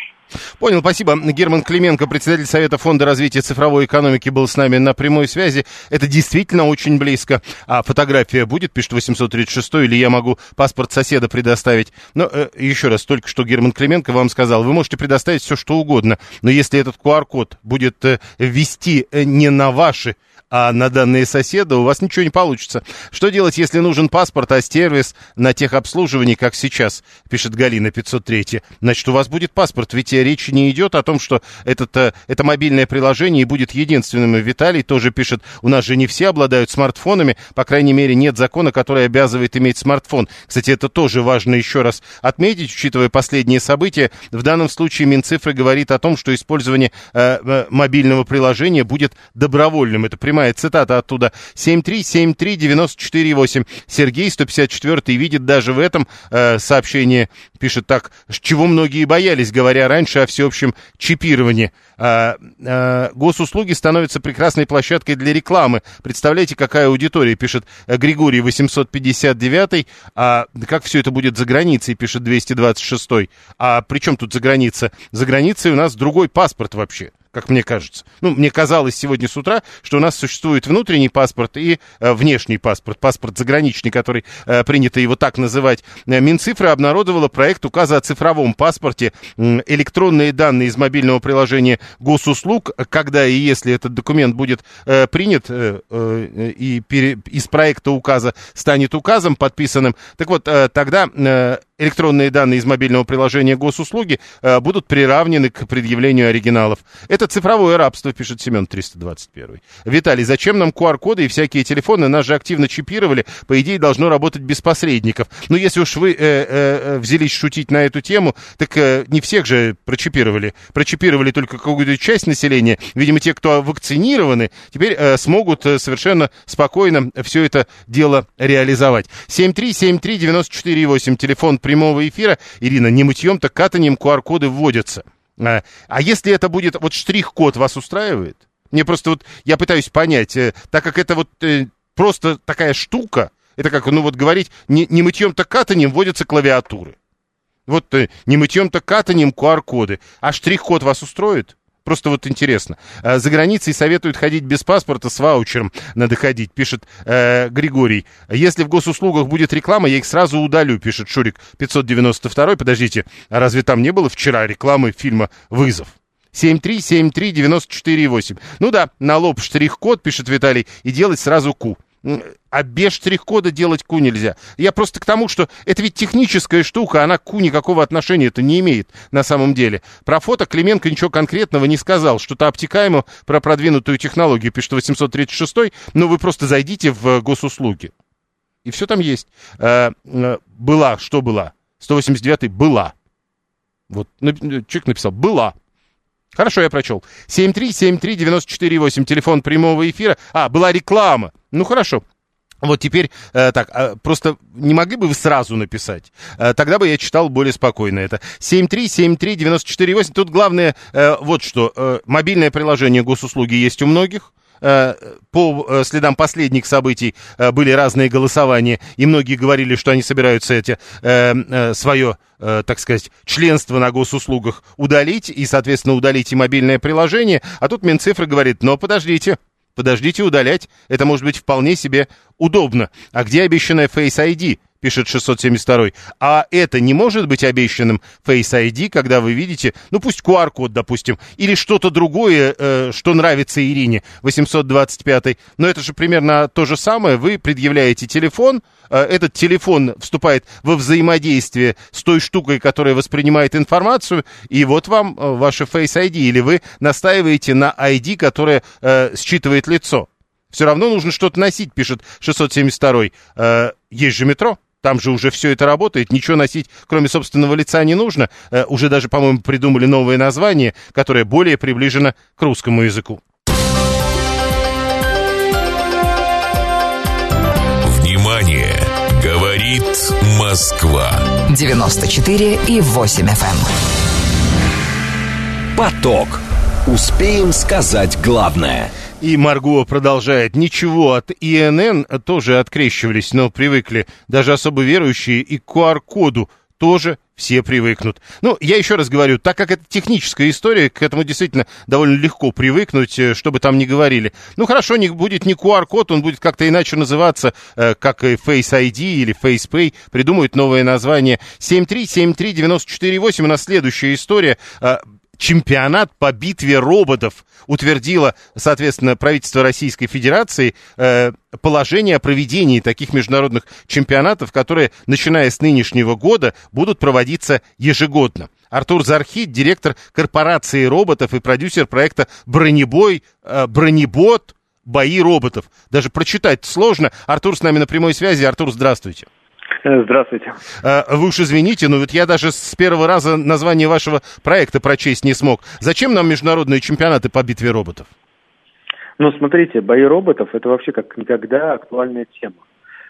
Понял, спасибо. Герман Клименко, председатель Совета Фонда развития цифровой экономики, был с нами на прямой связи. Это действительно очень близко. А фотография будет, пишет 836, или я могу паспорт соседа предоставить. Но э, еще раз, только что Герман Клименко вам сказал, вы можете предоставить все, что угодно, но если этот QR-код будет э, вести э, не на ваши а на данные соседа у вас ничего не получится. Что делать, если нужен паспорт, а сервис на техобслуживании, как сейчас, пишет Галина 503. Значит, у вас будет паспорт, ведь речи не идет о том, что этот, э, это мобильное приложение будет единственным. Виталий тоже пишет, у нас же не все обладают смартфонами, по крайней мере, нет закона, который обязывает иметь смартфон. Кстати, это тоже важно еще раз отметить, учитывая последние события. В данном случае Минцифры говорит о том, что использование э, мобильного приложения будет добровольным. Это прямая прямая цитата оттуда. 7373948. Сергей, 154 видит даже в этом э, сообщении, пишет так, чего многие боялись, говоря раньше о всеобщем чипировании. А, а, госуслуги становятся прекрасной площадкой для рекламы. Представляете, какая аудитория, пишет э, Григорий 859. А как все это будет за границей, пишет 226. А при чем тут за граница? За границей у нас другой паспорт вообще как мне кажется. Ну, мне казалось сегодня с утра, что у нас существует внутренний паспорт и э, внешний паспорт, паспорт заграничный, который э, принято его так называть. Э, Минцифра обнародовала проект указа о цифровом паспорте, электронные данные из мобильного приложения госуслуг, когда и если этот документ будет э, принят э, э, и пере, из проекта указа станет указом подписанным, так вот, э, тогда э, электронные данные из мобильного приложения госуслуги э, будут приравнены к предъявлению оригиналов. Это цифровое рабство, пишет Семен 321. Виталий, зачем нам QR-коды и всякие телефоны? Нас же активно чипировали. По идее, должно работать без посредников. Но если уж вы э, э, э, взялись шутить на эту тему, так э, не всех же прочипировали. Прочипировали только какую-то часть населения. Видимо, те, кто вакцинированы, теперь э, смогут э, совершенно спокойно все это дело реализовать. 7373948, телефон прямого эфира. Ирина, не мытьем, так катанием QR-коды вводятся. А, а если это будет, вот штрих-код вас устраивает? Мне просто вот, я пытаюсь понять, э, так как это вот э, просто такая штука, это как, ну вот говорить, не, не мытьем, так катанием вводятся клавиатуры. Вот э, не мытьем, так катанием QR-коды. А штрих-код вас устроит? Просто вот интересно. А, за границей советуют ходить без паспорта с ваучером. Надо ходить, пишет э, Григорий. Если в госуслугах будет реклама, я их сразу удалю, пишет Шурик 592. Подождите, а разве там не было вчера рекламы фильма «Вызов»? 7373948. Ну да, на лоб штрих-код, пишет Виталий, и делать сразу ку. А без штрих-кода делать ку нельзя. Я просто к тому, что это ведь техническая штука, она к ку никакого отношения это не имеет на самом деле. Про фото Клименко ничего конкретного не сказал. Что-то обтекаемо про продвинутую технологию, пишет 836 но вы просто зайдите в госуслуги. И все там есть. Э, э, была, что была? 189 была. Вот человек написал «была». Хорошо, я прочел. 7373948, телефон прямого эфира. А, была реклама. Ну, хорошо. Вот теперь, э, так, э, просто не могли бы вы сразу написать? Э, тогда бы я читал более спокойно это. 7373948. Тут главное э, вот что. Э, мобильное приложение госуслуги есть у многих. Э, по э, следам последних событий э, были разные голосования, и многие говорили, что они собираются эти, свое, так сказать, членство на госуслугах удалить, и, соответственно, удалить и мобильное приложение. А тут Минцифра говорит, но подождите, подождите удалять, это может быть вполне себе удобно. А где обещанная Face ID? Пишет 672. А это не может быть обещанным Face ID, когда вы видите, ну пусть QR-код, допустим, или что-то другое, э, что нравится Ирине, 825. Но это же примерно то же самое. Вы предъявляете телефон, э, этот телефон вступает во взаимодействие с той штукой, которая воспринимает информацию, и вот вам э, ваше Face ID, или вы настаиваете на ID, которая э, считывает лицо. Все равно нужно что-то носить, пишет 672. Э, есть же метро. Там же уже все это работает, ничего носить, кроме собственного лица, не нужно. Э, уже даже, по-моему, придумали новое название, которое более приближено к русскому языку. Внимание! Говорит Москва. 94 и 8 FM. Эм. Поток. Успеем сказать главное – и Марго продолжает. Ничего, от ИНН тоже открещивались, но привыкли. Даже особо верующие и к QR-коду тоже все привыкнут. Ну, я еще раз говорю, так как это техническая история, к этому действительно довольно легко привыкнуть, э, что бы там ни говорили. Ну, хорошо, не будет не QR-код, он будет как-то иначе называться, э, как и Face ID или Face Pay, придумают новое название. 7373948, у нас следующая история. Чемпионат по битве роботов утвердило, соответственно, правительство Российской Федерации э, положение о проведении таких международных чемпионатов, которые, начиная с нынешнего года, будут проводиться ежегодно. Артур Зархит, директор корпорации роботов и продюсер проекта «Бронебой», э, «Бронебот», «Бои роботов». Даже прочитать сложно. Артур с нами на прямой связи. Артур, здравствуйте. Э, здравствуйте. Э, вы уж извините, но вот я даже с первого раза название вашего проекта прочесть не смог. Зачем нам международные чемпионаты по битве роботов? Ну, смотрите, бои роботов – это вообще как никогда актуальная тема.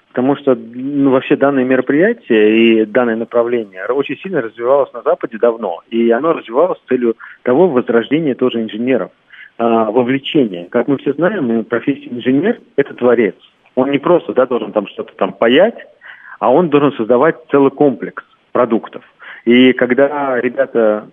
Потому что ну, вообще данное мероприятие и данное направление очень сильно развивалось на Западе давно. И оно развивалось с целью того возрождения тоже инженеров, а, вовлечения. Как мы все знаем, профессия инженер – это творец. Он не просто да, должен там что-то там паять, а он должен создавать целый комплекс продуктов. И когда ребята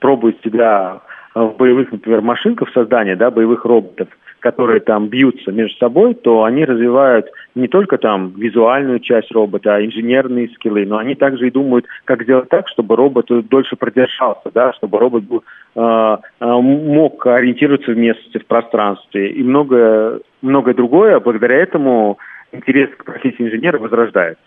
пробуют себя в боевых, например, машинках создания, да, боевых роботов, которые там бьются между собой, то они развивают не только там визуальную часть робота, а инженерные скиллы, но они также и думают, как сделать так, чтобы робот дольше продержался, да, чтобы робот был, э, э, мог ориентироваться в местности, в пространстве и многое, многое другое. Благодаря этому интерес к профессии инженера возрождается.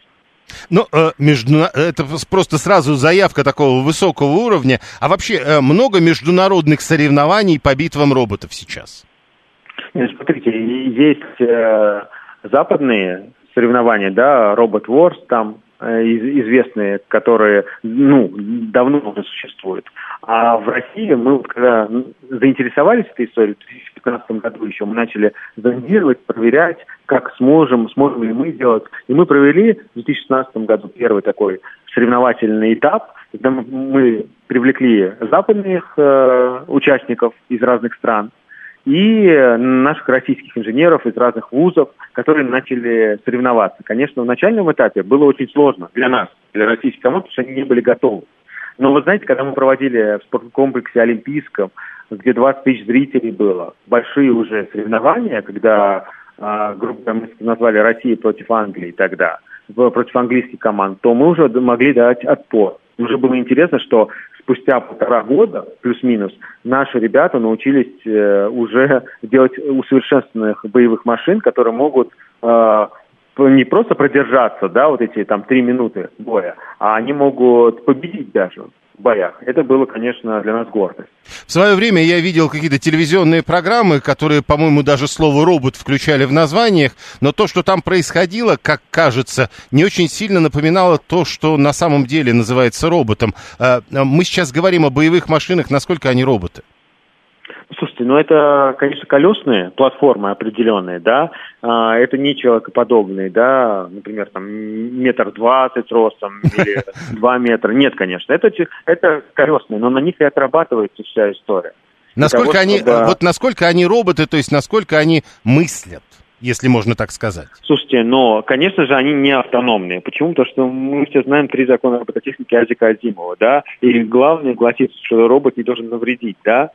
Ну, э, между... это просто сразу заявка такого высокого уровня. А вообще э, много международных соревнований по битвам роботов сейчас? Нет, смотрите, есть э, западные соревнования, да, Робот Wars там, известные, которые ну, давно уже существуют. А в России мы вот когда заинтересовались этой историей, в 2015 году еще мы начали зондировать, проверять, как сможем, сможем ли мы сделать. И мы провели в 2016 году первый такой соревновательный этап, когда мы привлекли западных э, участников из разных стран, и наших российских инженеров из разных вузов, которые начали соревноваться. Конечно, в начальном этапе было очень сложно для нас, для российских команд, потому что они не были готовы. Но вы знаете, когда мы проводили в спорткомплексе Олимпийском, где 20 тысяч зрителей было, большие уже соревнования, когда, э, говоря, мы назвали Россия против Англии тогда, против английских команд, то мы уже могли дать отпор. Уже было интересно, что спустя полтора года, плюс-минус, наши ребята научились э, уже делать усовершенствованных боевых машин, которые могут э, не просто продержаться, да, вот эти там три минуты боя, а они могут победить даже боях. Это было, конечно, для нас гордость. В свое время я видел какие-то телевизионные программы, которые, по-моему, даже слово «робот» включали в названиях, но то, что там происходило, как кажется, не очень сильно напоминало то, что на самом деле называется роботом. А, мы сейчас говорим о боевых машинах, насколько они роботы? Слушайте, ну это, конечно, колесные платформы определенные, да, а, это не человекоподобные, да, например, там метр двадцать ростом или [LAUGHS] два метра. Нет, конечно, это, это колесные, но на них и отрабатывается вся история. Насколько того, они, чтобы... вот насколько они роботы, то есть насколько они мыслят? если можно так сказать? Слушайте, но, конечно же, они не автономные. Почему? Потому что мы все знаем три закона робототехники Азика Азимова, да, и главное гласит, что робот не должен навредить, да,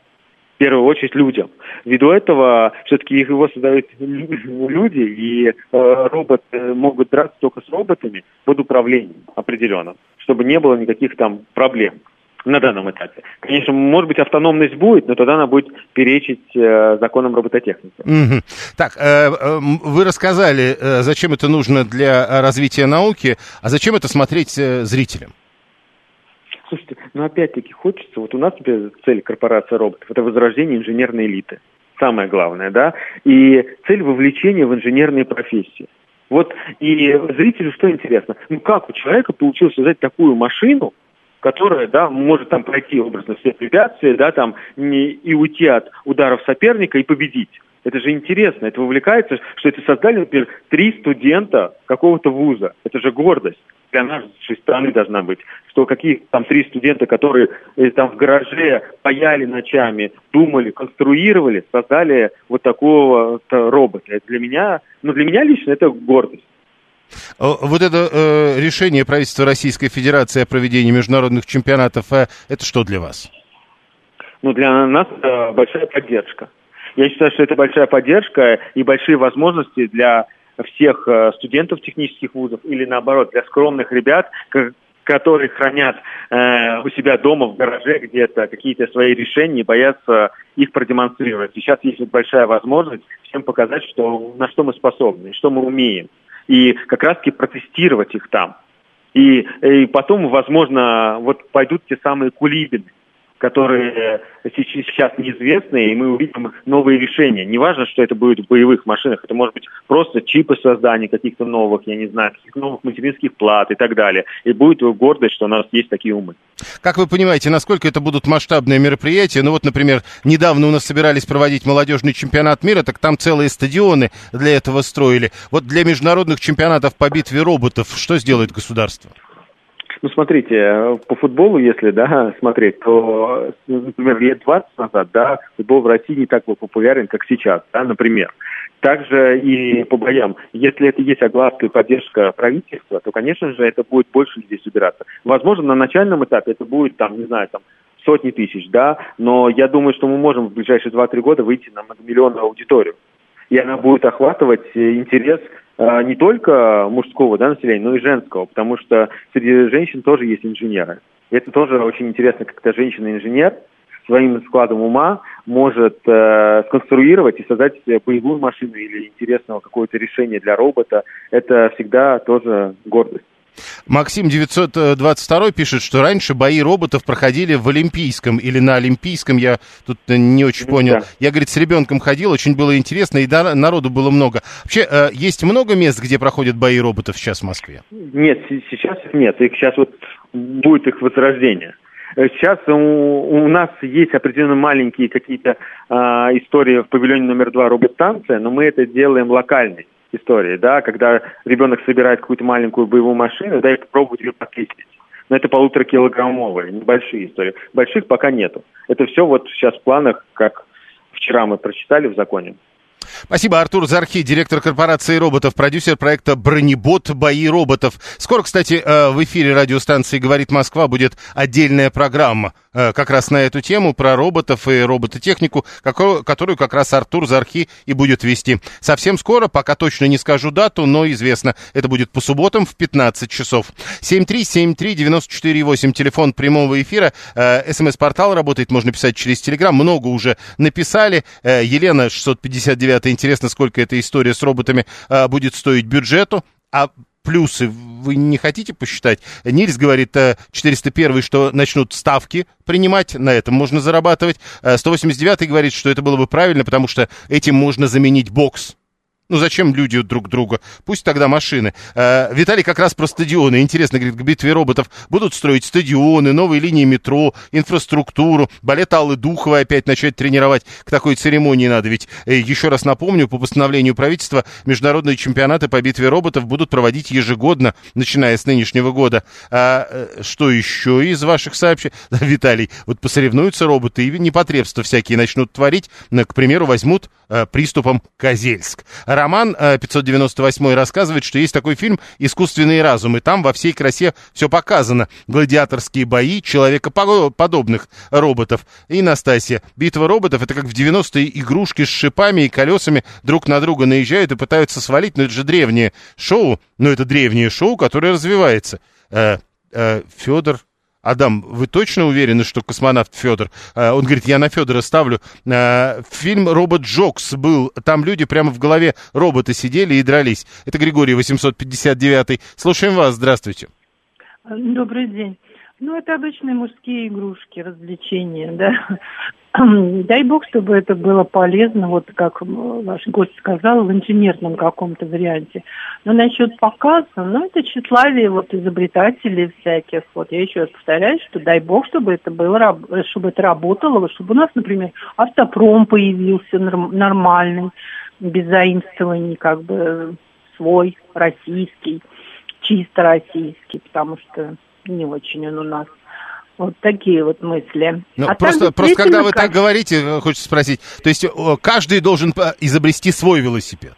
в первую очередь людям. Ввиду этого все-таки его создают люди, и э, роботы могут драться только с роботами под управлением определенным, чтобы не было никаких там проблем на данном этапе. Конечно, может быть, автономность будет, но тогда она будет перечить э, законам робототехники. Угу. Так, э, э, вы рассказали, э, зачем это нужно для развития науки, а зачем это смотреть э, зрителям? Слушайте, ну опять-таки хочется, вот у нас теперь цель корпорации роботов – это возрождение инженерной элиты. Самое главное, да? И цель вовлечения в инженерные профессии. Вот и зрителю что интересно? Ну как у человека получилось создать такую машину, которая, да, может там пройти образно все препятствия, да, там не, и уйти от ударов соперника и победить. Это же интересно, это вовлекается, что это создали, например, три студента какого-то вуза. Это же гордость для нашей страны должна быть, что какие там три студента, которые э, там в гараже паяли ночами, думали, конструировали, создали вот такого робота. Это для меня, ну для меня лично это гордость. Вот это э, решение правительства Российской Федерации о проведении международных чемпионатов, э, это что для вас? Ну, для нас это большая поддержка. Я считаю, что это большая поддержка и большие возможности для всех э, студентов технических вузов или наоборот для скромных ребят, которые хранят э, у себя дома в гараже где-то какие-то свои решения и боятся их продемонстрировать. Сейчас есть большая возможность всем показать, что, на что мы способны, что мы умеем. И как раз-таки протестировать их там. И, и потом, возможно, вот пойдут те самые кулибины, которые сейчас неизвестны, и мы увидим новые решения. Не важно, что это будет в боевых машинах, это может быть просто чипы создания каких-то новых, я не знаю, каких новых материнских плат и так далее. И будет гордость, что у нас есть такие умы. Как вы понимаете, насколько это будут масштабные мероприятия? Ну вот, например, недавно у нас собирались проводить молодежный чемпионат мира, так там целые стадионы для этого строили. Вот для международных чемпионатов по битве роботов что сделает государство? Ну, смотрите, по футболу, если, да, [LAUGHS] смотреть, то, например, лет 20 назад, да, футбол в России не так был популярен, как сейчас, да, например. Также и по боям. Если это есть огласка и поддержка правительства, то, конечно же, это будет больше людей собираться. Возможно, на начальном этапе это будет, там, не знаю, там, сотни тысяч, да, но я думаю, что мы можем в ближайшие 2-3 года выйти на многомиллионную аудиторию. И она будет охватывать интерес а, не только мужского да, населения, но и женского, потому что среди женщин тоже есть инженеры. И это тоже очень интересно, когда женщина-инженер своим складом ума может э, сконструировать и создать боевую машину или интересного какое-то решение для робота. Это всегда тоже гордость. Максим 922 пишет, что раньше бои роботов проходили в Олимпийском или на Олимпийском, я тут не очень понял. Да. Я, говорит, с ребенком ходил, очень было интересно, и народу было много. Вообще, э, есть много мест, где проходят бои роботов сейчас в Москве? Нет, сейчас нет, их сейчас вот будет их возрождение. Сейчас у, у нас есть определенно маленькие какие-то э, истории в павильоне номер два робот-станция, но мы это делаем локальной истории, да, когда ребенок собирает какую-то маленькую боевую машину, да, и попробует ее потестить. Но это полуторакилограммовые, небольшие истории. Больших пока нету. Это все вот сейчас в планах, как вчера мы прочитали в законе. Спасибо, Артур Зархи, директор корпорации роботов, продюсер проекта «Бронебот. Бои роботов». Скоро, кстати, э, в эфире радиостанции «Говорит Москва» будет отдельная программа э, как раз на эту тему, про роботов и робототехнику, которую как раз Артур Зархи и будет вести. Совсем скоро, пока точно не скажу дату, но известно, это будет по субботам в 15 часов. 7373948, телефон прямого эфира, э, смс-портал работает, можно писать через Телеграм, много уже написали. Елена 659 это интересно, сколько эта история с роботами а, будет стоить бюджету. А плюсы вы не хотите посчитать? Нильс говорит, 401 что начнут ставки принимать, на этом можно зарабатывать. 189 говорит, что это было бы правильно, потому что этим можно заменить бокс ну зачем люди друг друга? Пусть тогда машины. Э, Виталий как раз про стадионы. Интересно, говорит, к битве роботов будут строить стадионы, новые линии метро, инфраструктуру. Балет Аллы Духовой опять начать тренировать. К такой церемонии надо. Ведь, э, еще раз напомню, по постановлению правительства, международные чемпионаты по битве роботов будут проводить ежегодно, начиная с нынешнего года. А, э, что еще из ваших сообщений? [LAUGHS] Виталий, вот посоревнуются роботы и непотребства всякие начнут творить. К примеру, возьмут э, приступом Козельск. Роман 598 э, рассказывает, что есть такой фильм «Искусственный разум», и там во всей красе все показано. Гладиаторские бои человекоподобных роботов. И Настасья. Битва роботов — это как в 90-е игрушки с шипами и колесами друг на друга наезжают и пытаются свалить, но это же древнее шоу, но это древнее шоу, которое развивается. Э, э, Федор Адам, вы точно уверены, что космонавт Федор? А, он говорит, я на Федора ставлю. А, фильм «Робот Джокс» был. Там люди прямо в голове робота сидели и дрались. Это Григорий 859. Слушаем вас. Здравствуйте. Добрый день. Ну, это обычные мужские игрушки, развлечения, да. Дай бог, чтобы это было полезно, вот как ваш гость сказал, в инженерном каком-то варианте. Но насчет показа, ну, это тщеславие вот изобретателей всяких. Вот я еще раз повторяю, что дай бог, чтобы это было, чтобы это работало, чтобы у нас, например, автопром появился нормальный, без заимствований, как бы свой, российский, чисто российский, потому что не очень он у нас вот такие вот мысли. Ну, а просто, просто когда вы так говорите, э, хочется спросить, то есть каждый должен э, изобрести свой велосипед?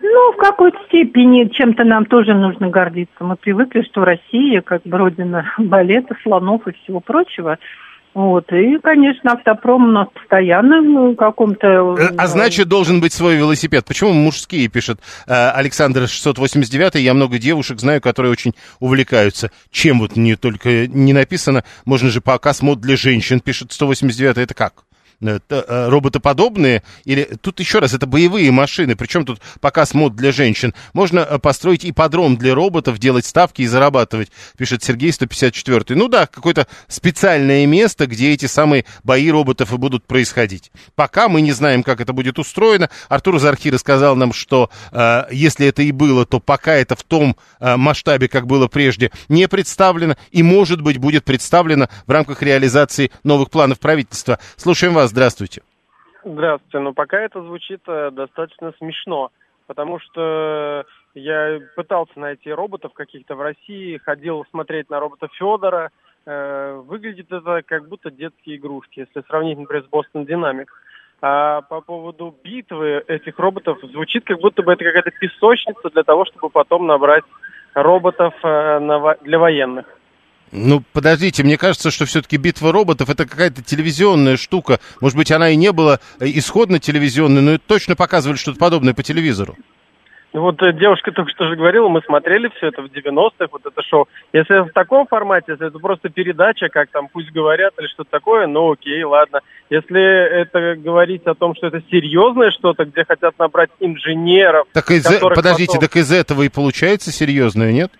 Ну, в какой-то степени чем-то нам тоже нужно гордиться. Мы привыкли, что Россия как бы родина [LAUGHS] балета, слонов и всего прочего. Вот, и, конечно, автопром у нас постоянно в каком-то... Э, а значит, должен быть свой велосипед. Почему мужские, пишет э, Александр 689, я много девушек знаю, которые очень увлекаются. Чем вот не только не написано, можно же показ мод для женщин, пишет 189, это как? Э, э, роботоподобные, или тут еще раз, это боевые машины, причем тут показ мод для женщин. Можно э, построить ипподром для роботов, делать ставки и зарабатывать, пишет Сергей 154. Ну да, какое-то специальное место, где эти самые бои роботов и будут происходить. Пока мы не знаем, как это будет устроено. Артур Зархи рассказал нам, что э, если это и было, то пока это в том э, масштабе, как было прежде, не представлено и, может быть, будет представлено в рамках реализации новых планов правительства. Слушаем вас здравствуйте. Здравствуйте. Ну, пока это звучит э, достаточно смешно, потому что я пытался найти роботов каких-то в России, ходил смотреть на робота Федора. Э, выглядит это как будто детские игрушки, если сравнить, например, с Бостон Динамик. А по поводу битвы этих роботов звучит как будто бы это какая-то песочница для того, чтобы потом набрать роботов э, для военных. Ну, подождите, мне кажется, что все-таки битва роботов это какая-то телевизионная штука. Может быть, она и не была э, исходно телевизионной, но точно показывали что-то подобное по телевизору. Ну вот э, девушка только что же говорила, мы смотрели все это в 90-х, вот это шоу. Если в таком формате, если это просто передача, как там пусть говорят или что-то такое, ну окей, ладно. Если это говорить о том, что это серьезное что-то, где хотят набрать инженеров... Так из... Подождите, потом... так из этого и получается серьезное, нет?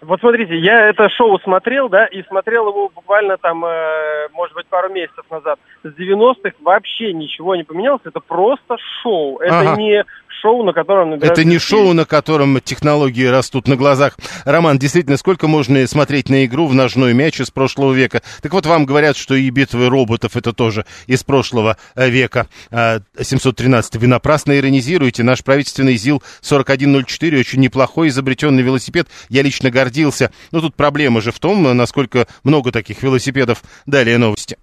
Вот смотрите, я это шоу смотрел, да, и смотрел его буквально там, э, может быть, пару месяцев назад. С 90-х вообще ничего не поменялось, это просто шоу. Это ага. не шоу, на котором... Это не шоу, на котором технологии растут на глазах. Роман, действительно, сколько можно смотреть на игру в ножной мяч из прошлого века? Так вот, вам говорят, что и битвы роботов это тоже из прошлого э, века. 713 а, вы напрасно иронизируете. Наш правительственный ЗИЛ-4104 очень неплохой изобретенный велосипед. Я лично гордился. Но тут проблема же в том, насколько много таких велосипедов. Далее новости.